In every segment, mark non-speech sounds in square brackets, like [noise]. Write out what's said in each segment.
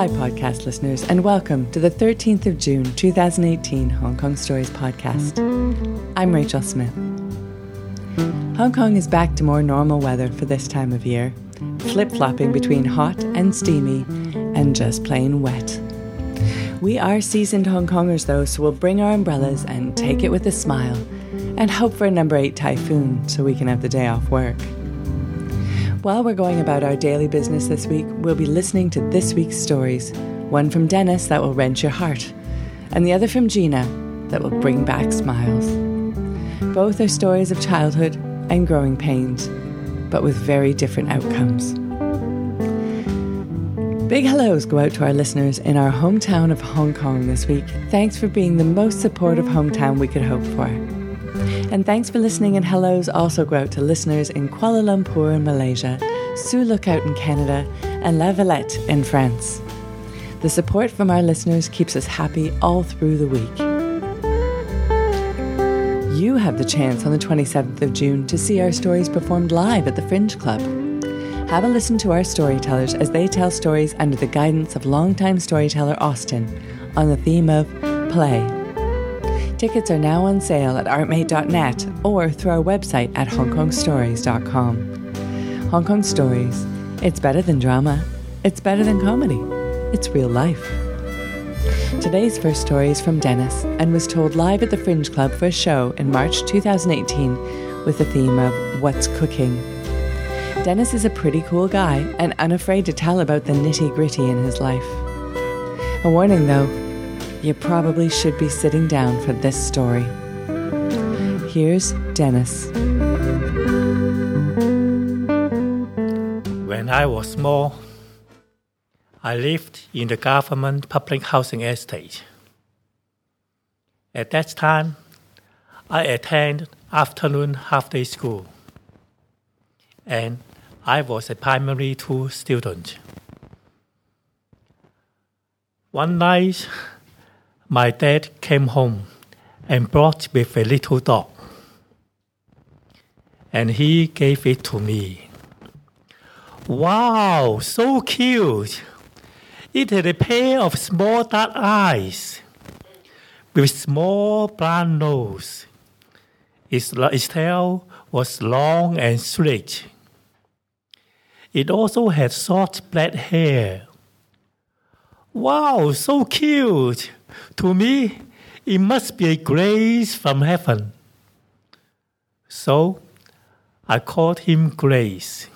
Hi, podcast listeners, and welcome to the 13th of June 2018 Hong Kong Stories podcast. I'm Rachel Smith. Hong Kong is back to more normal weather for this time of year, flip flopping between hot and steamy and just plain wet. We are seasoned Hong Kongers, though, so we'll bring our umbrellas and take it with a smile and hope for a number 8 typhoon so we can have the day off work. While we're going about our daily business this week, we'll be listening to this week's stories one from Dennis that will wrench your heart, and the other from Gina that will bring back smiles. Both are stories of childhood and growing pains, but with very different outcomes. Big hellos go out to our listeners in our hometown of Hong Kong this week. Thanks for being the most supportive hometown we could hope for. And thanks for listening, and hellos also go out to listeners in Kuala Lumpur in Malaysia, Sioux Lookout in Canada, and La Valette in France. The support from our listeners keeps us happy all through the week. You have the chance on the 27th of June to see our stories performed live at the Fringe Club. Have a listen to our storytellers as they tell stories under the guidance of longtime storyteller Austin on the theme of play. Tickets are now on sale at artmate.net or through our website at hongkongstories.com. Hong Kong Stories. It's better than drama. It's better than comedy. It's real life. Today's first story is from Dennis and was told live at the Fringe Club for a show in March 2018 with the theme of What's Cooking. Dennis is a pretty cool guy and unafraid to tell about the nitty gritty in his life. A warning though, you probably should be sitting down for this story. Here's Dennis. When I was small, I lived in the government public housing estate. At that time, I attended afternoon half day school, and I was a primary two student. One night, my dad came home and brought with a little dog. And he gave it to me. Wow, so cute! It had a pair of small dark eyes with small brown nose. Its, its tail was long and straight. It also had short black hair. Wow, so cute! To me, it must be a grace from heaven. So I called him Grace.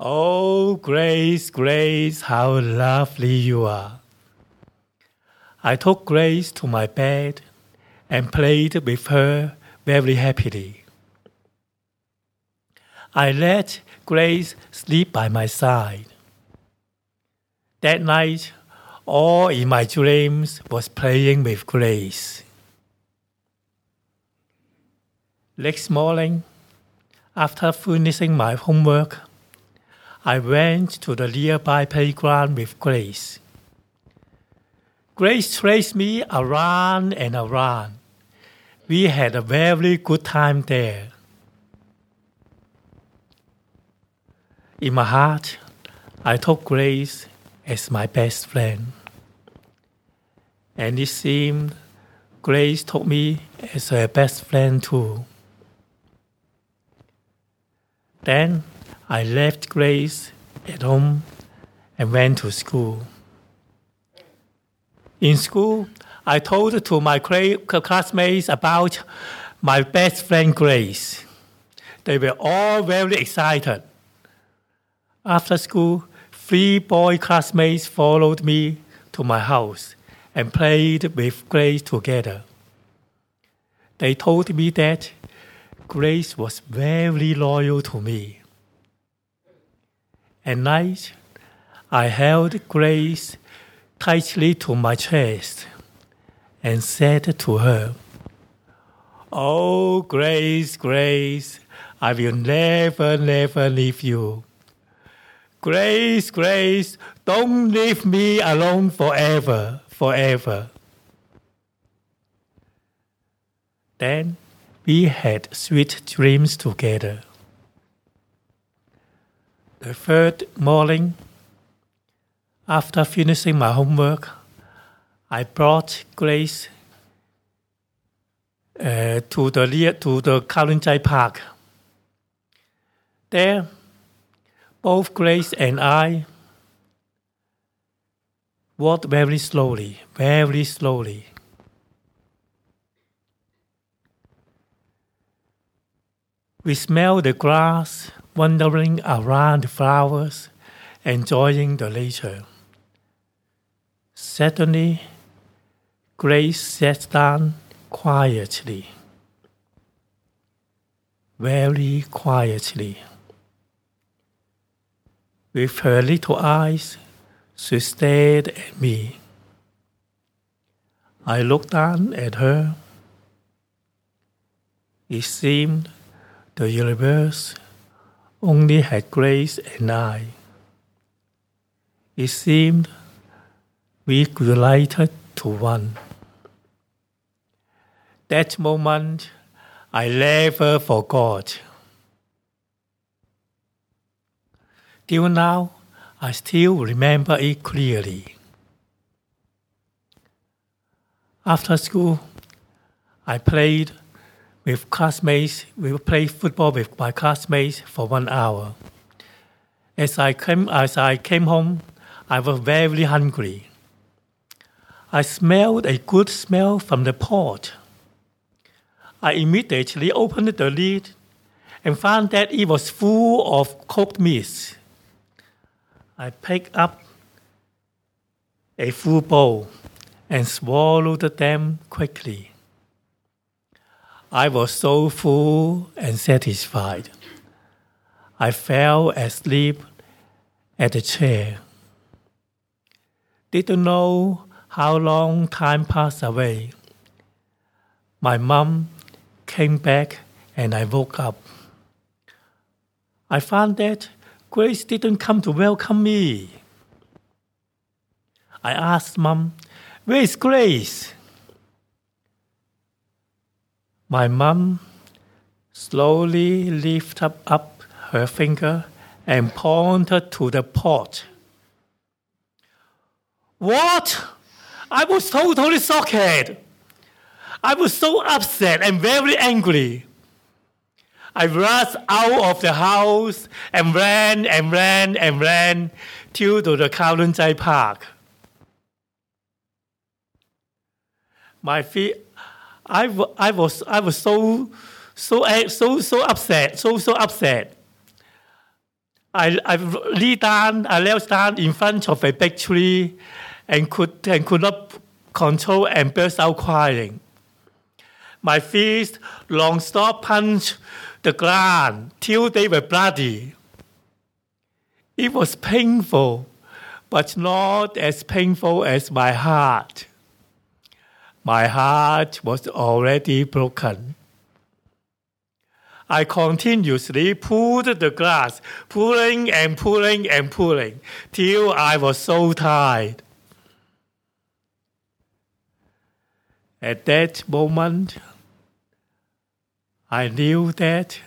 Oh, Grace, Grace, how lovely you are. I took Grace to my bed and played with her very happily. I let Grace sleep by my side. That night, all in my dreams was playing with Grace. Next morning, after finishing my homework, I went to the nearby playground with Grace. Grace chased me around and around. We had a very good time there. In my heart, I took Grace as my best friend. And it seemed Grace took me as her best friend too. Then I left Grace at home and went to school. In school, I told to my classmates about my best friend Grace. They were all very excited. After school, three boy classmates followed me to my house and played with Grace together. They told me that Grace was very loyal to me. At night, I held Grace tightly to my chest and said to her, Oh, Grace, Grace, I will never, never leave you. Grace, Grace, don't leave me alone forever, forever. Then we had sweet dreams together. The third morning, After finishing my homework, I brought Grace uh, to the to the Kowloon Tsai Park. There, both Grace and I walked very slowly, very slowly. We smelled the grass, wandering around the flowers, enjoying the nature. Suddenly, Grace sat down quietly, very quietly. With her little eyes, she stared at me. I looked down at her. It seemed the universe only had Grace and I. It seemed we related to one. That moment I never forgot. Till now, I still remember it clearly. After school, I played with classmates. We played football with my classmates for one hour. As I came, as I came home, I was very hungry. I smelled a good smell from the pot. I immediately opened the lid and found that it was full of cooked meat. I picked up a full bowl and swallowed them quickly. I was so full and satisfied. I fell asleep at the chair. Didn't know how long time passed away. My mom came back and I woke up. I found that Grace didn't come to welcome me. I asked Mom, Where is Grace? My mom slowly lifted up her finger and pointed to the pot. What? I was totally shocked. I was so upset and very angry. I rushed out of the house and ran and ran and ran till to the Kowloon Park. My feet, I, I was I was so so so so upset, so so upset. I I lay down, I lay down in front of a big tree, and could and could not control and burst out crying. My feet long stop punched the ground till they were bloody. It was painful, but not as painful as my heart. My heart was already broken. I continuously pulled the glass, pulling and pulling and pulling, till I was so tired. At that moment, I knew that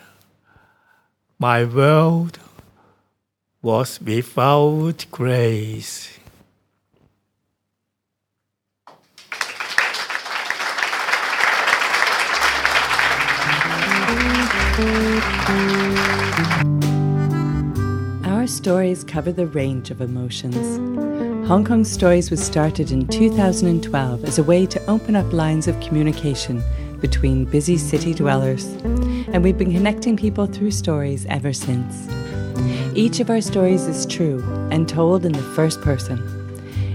my world was without grace. Our stories cover the range of emotions. Hong Kong Stories was started in 2012 as a way to open up lines of communication between busy city dwellers, and we've been connecting people through stories ever since. Each of our stories is true and told in the first person.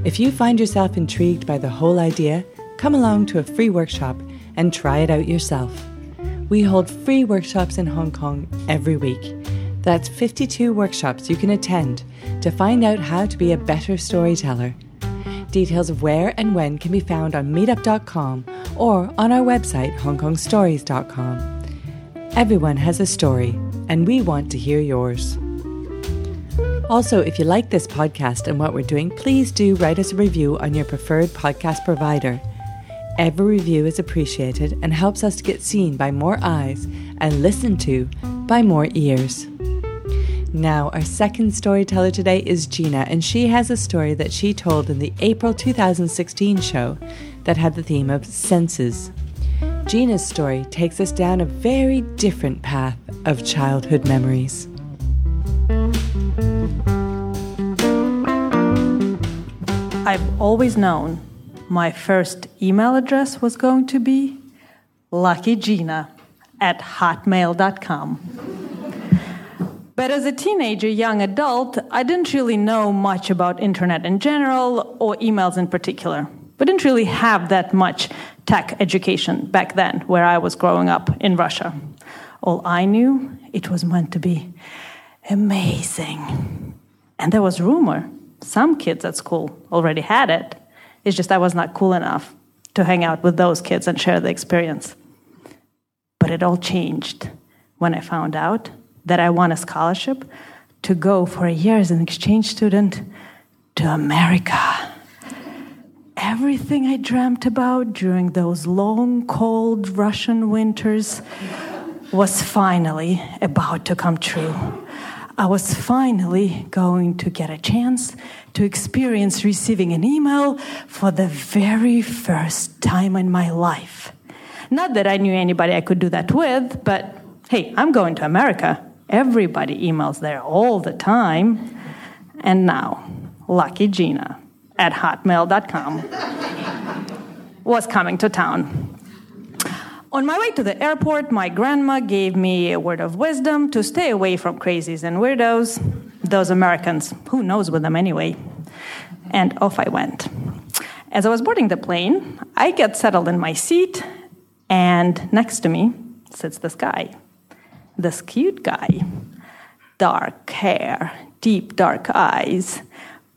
If you find yourself intrigued by the whole idea, come along to a free workshop and try it out yourself. We hold free workshops in Hong Kong every week. That's 52 workshops you can attend to find out how to be a better storyteller. Details of where and when can be found on meetup.com or on our website, hongkongstories.com. Everyone has a story, and we want to hear yours. Also, if you like this podcast and what we're doing, please do write us a review on your preferred podcast provider. Every review is appreciated and helps us to get seen by more eyes and listened to by more ears. Now, our second storyteller today is Gina, and she has a story that she told in the April 2016 show that had the theme of senses. Gina's story takes us down a very different path of childhood memories. I've always known my first email address was going to be luckygina at hotmail.com. But as a teenager, young adult, I didn't really know much about internet in general or emails in particular. We didn't really have that much tech education back then where I was growing up in Russia. All I knew, it was meant to be amazing. And there was rumor some kids at school already had it. It's just I was not cool enough to hang out with those kids and share the experience. But it all changed when I found out that I won a scholarship to go for a year as an exchange student to America. Everything I dreamt about during those long, cold Russian winters was finally about to come true. I was finally going to get a chance to experience receiving an email for the very first time in my life. Not that I knew anybody I could do that with, but hey, I'm going to America. Everybody emails there all the time. And now, Lucky Gina at hotmail.com was coming to town. On my way to the airport, my grandma gave me a word of wisdom to stay away from crazies and weirdos, those Americans. Who knows with them anyway? And off I went. As I was boarding the plane, I get settled in my seat, and next to me sits this guy. This cute guy. Dark hair, deep dark eyes,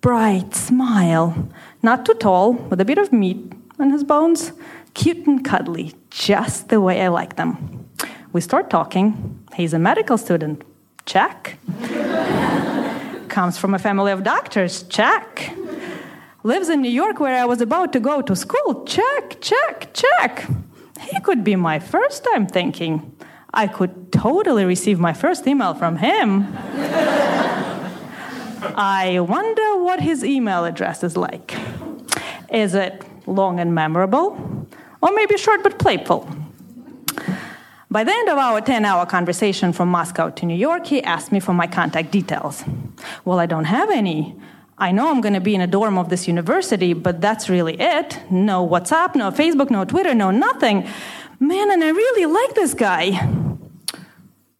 bright smile, not too tall, with a bit of meat on his bones cute and cuddly, just the way I like them. We start talking. He's a medical student. Check. [laughs] Comes from a family of doctors. Check. Lives in New York where I was about to go to school. Check, check, check. He could be my first time thinking. I could totally receive my first email from him. [laughs] I wonder what his email address is like. Is it long and memorable? or maybe short but playful. By the end of our 10 hour conversation from Moscow to New York, he asked me for my contact details. Well, I don't have any. I know I'm going to be in a dorm of this university, but that's really it. No WhatsApp, no Facebook, no Twitter, no nothing. Man, and I really like this guy.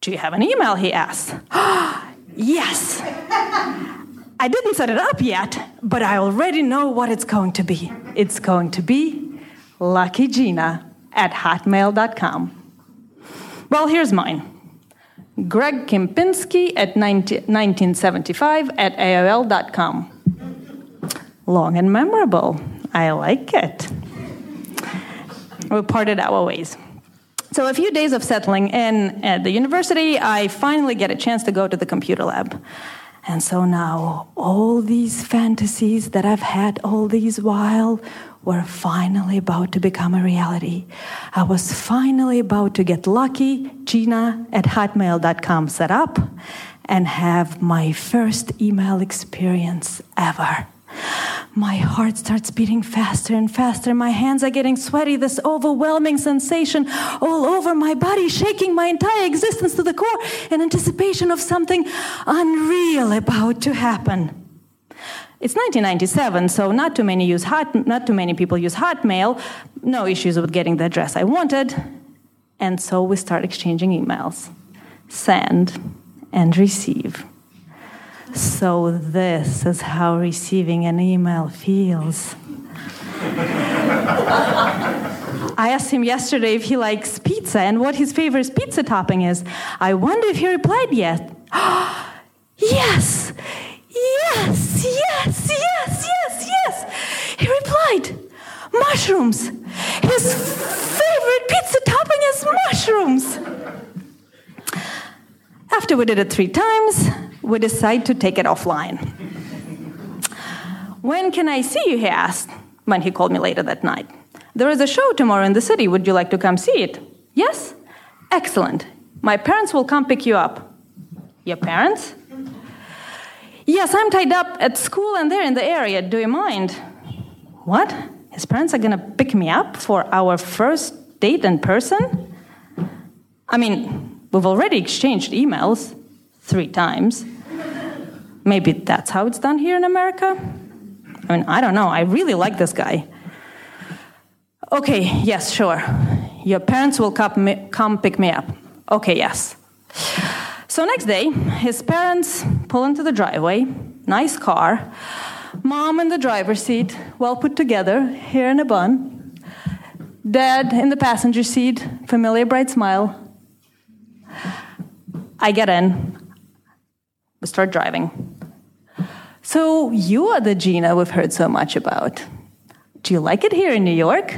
Do you have an email? He asked. [gasps] yes. I didn't set it up yet, but I already know what it's going to be. It's going to be Lucky Gina at hotmail.com. Well, here's mine. Greg Kempinski at 19, 1975 at AOL.com. Long and memorable. I like it. We parted our ways. So, a few days of settling in at the university, I finally get a chance to go to the computer lab. And so now, all these fantasies that I've had all these while were finally about to become a reality. I was finally about to get lucky, Gina at hotmail.com set up, and have my first email experience ever. My heart starts beating faster and faster. My hands are getting sweaty. This overwhelming sensation all over my body, shaking my entire existence to the core in anticipation of something unreal about to happen. It's 1997, so not too many use hot, not too many people use Hotmail. No issues with getting the address I wanted, and so we start exchanging emails, send and receive. So this is how receiving an email feels. I asked him yesterday if he likes pizza and what his favorite pizza topping is. I wonder if he replied yet. [gasps] yes, Yes, yes, yes, yes, yes. He replied, Mushrooms. His favorite pizza topping is mushrooms. After we did it three times, we decide to take it offline. When can I see you? He asked when he called me later that night. There is a show tomorrow in the city. Would you like to come see it? Yes? Excellent. My parents will come pick you up. Your parents? Yes, I'm tied up at school and they're in the area. Do you mind? What? His parents are gonna pick me up for our first date in person? I mean, we've already exchanged emails three times. Maybe that's how it's done here in America? I mean, I don't know. I really like this guy. Okay, yes, sure. Your parents will come, me, come pick me up. Okay, yes. So next day, his parents pull into the driveway, nice car, mom in the driver's seat, well put together, hair in a bun, dad in the passenger seat, familiar bright smile. I get in, start driving. So, you are the Gina we've heard so much about. Do you like it here in New York?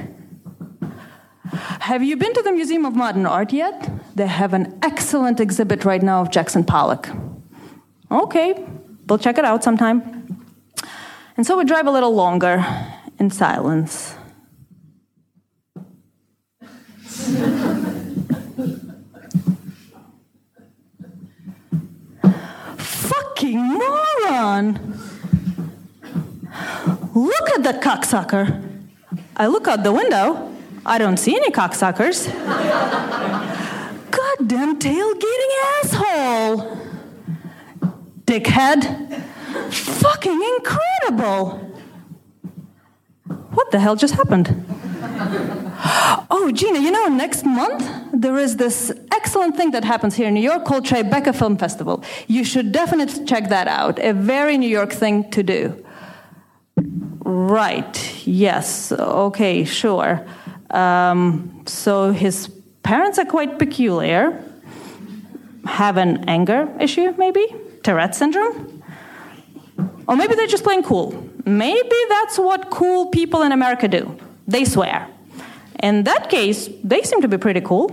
Have you been to the Museum of Modern Art yet? They have an excellent exhibit right now of Jackson Pollock. Okay, we'll check it out sometime. And so we drive a little longer in silence. Moron! Look at the cocksucker! I look out the window. I don't see any cocksuckers. Goddamn tailgating asshole! Dickhead! Fucking incredible! What the hell just happened? Oh, Gina, you know, next month there is this excellent thing that happens here in New York called Tribeca Film Festival. You should definitely check that out. A very New York thing to do. Right, yes, okay, sure. Um, so his parents are quite peculiar, have an anger issue, maybe, Tourette syndrome. Or maybe they're just plain cool. Maybe that's what cool people in America do. They swear. In that case, they seem to be pretty cool.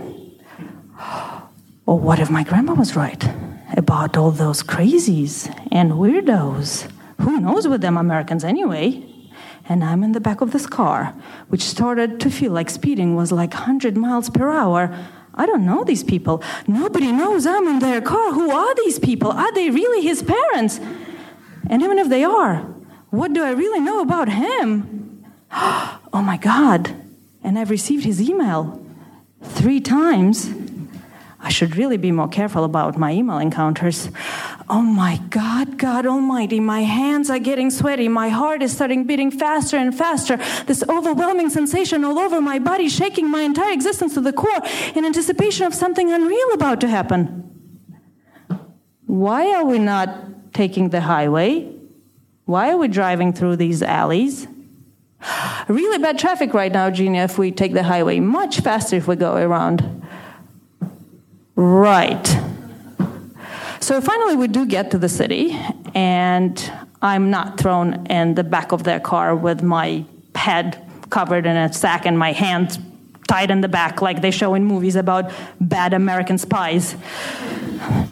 Or what if my grandma was right about all those crazies and weirdos? Who knows with them Americans anyway? and I'm in the back of this car, which started to feel like speeding was like 100 miles per hour. I don't know these people. Nobody knows I'm in their car. Who are these people? Are they really his parents? And even if they are, what do I really know about him? [gasps] Oh, Oh my God. And I've received his email three times. I should really be more careful about my email encounters. Oh my God, God Almighty, my hands are getting sweaty. My heart is starting beating faster and faster. This overwhelming sensation all over my body, shaking my entire existence to the core in anticipation of something unreal about to happen. Why are we not taking the highway? Why are we driving through these alleys? [gasps] Really bad traffic right now, Gina, if we take the highway. Much faster if we go around. Right. So finally, we do get to the city, and I'm not thrown in the back of their car with my head covered in a sack and my hands tied in the back like they show in movies about bad American spies.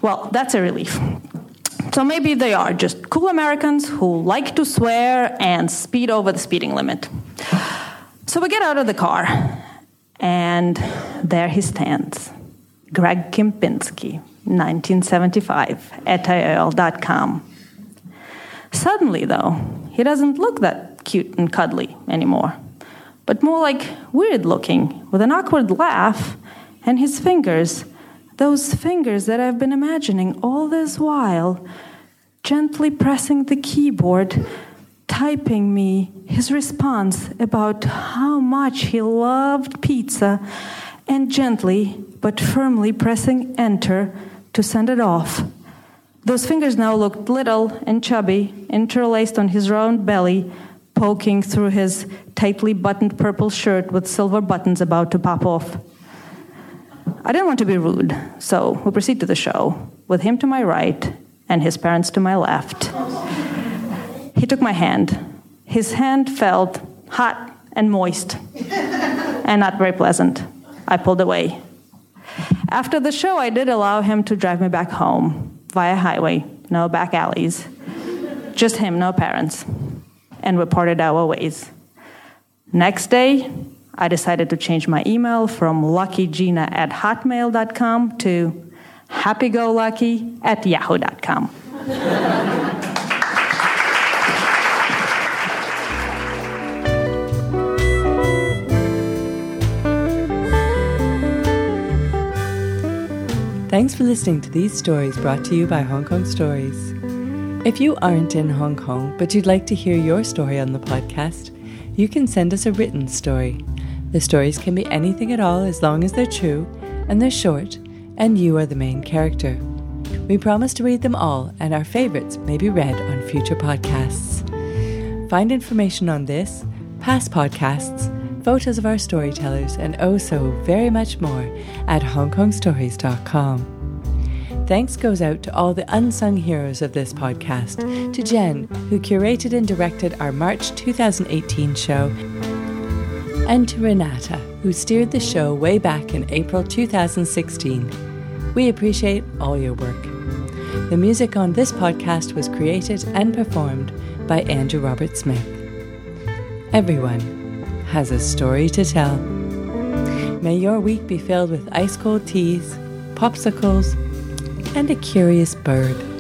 Well, that's a relief. So maybe they are just cool Americans who like to swear and speed over the speeding limit. So we get out of the car, and there he stands Greg Kempinski, 1975, at AOL.com. Suddenly, though, he doesn't look that cute and cuddly anymore, but more like weird looking, with an awkward laugh, and his fingers, those fingers that I've been imagining all this while, gently pressing the keyboard, typing me his response about how much he loved pizza, and gently but firmly pressing enter to send it off. Those fingers now looked little and chubby, interlaced on his round belly, poking through his tightly buttoned purple shirt with silver buttons about to pop off. I didn't want to be rude, so we proceed to the show, with him to my right and his parents to my left. He took my hand. His hand felt hot and moist and not very pleasant. I pulled away. After the show, I did allow him to drive me back home via highway, no back alleys. Just him, no parents. And we parted our ways. Next day, I decided to change my email from luckygina at hotmail.com to happy-go-lucky at yahoo.com. Thanks for listening to these stories brought to you by Hong Kong Stories. If you aren't in Hong Kong but you'd like to hear your story on the podcast, you can send us a written story. The stories can be anything at all as long as they're true and they're short and you are the main character. We promise to read them all, and our favourites may be read on future podcasts. Find information on this, past podcasts, photos of our storytellers, and oh so very much more at HongKongStories.com. Thanks goes out to all the unsung heroes of this podcast, to Jen, who curated and directed our March 2018 show, and to Renata, who steered the show way back in April 2016. We appreciate all your work. The music on this podcast was created and performed by Andrew Robert Smith. Everyone has a story to tell. May your week be filled with ice cold teas, popsicles, and a curious bird.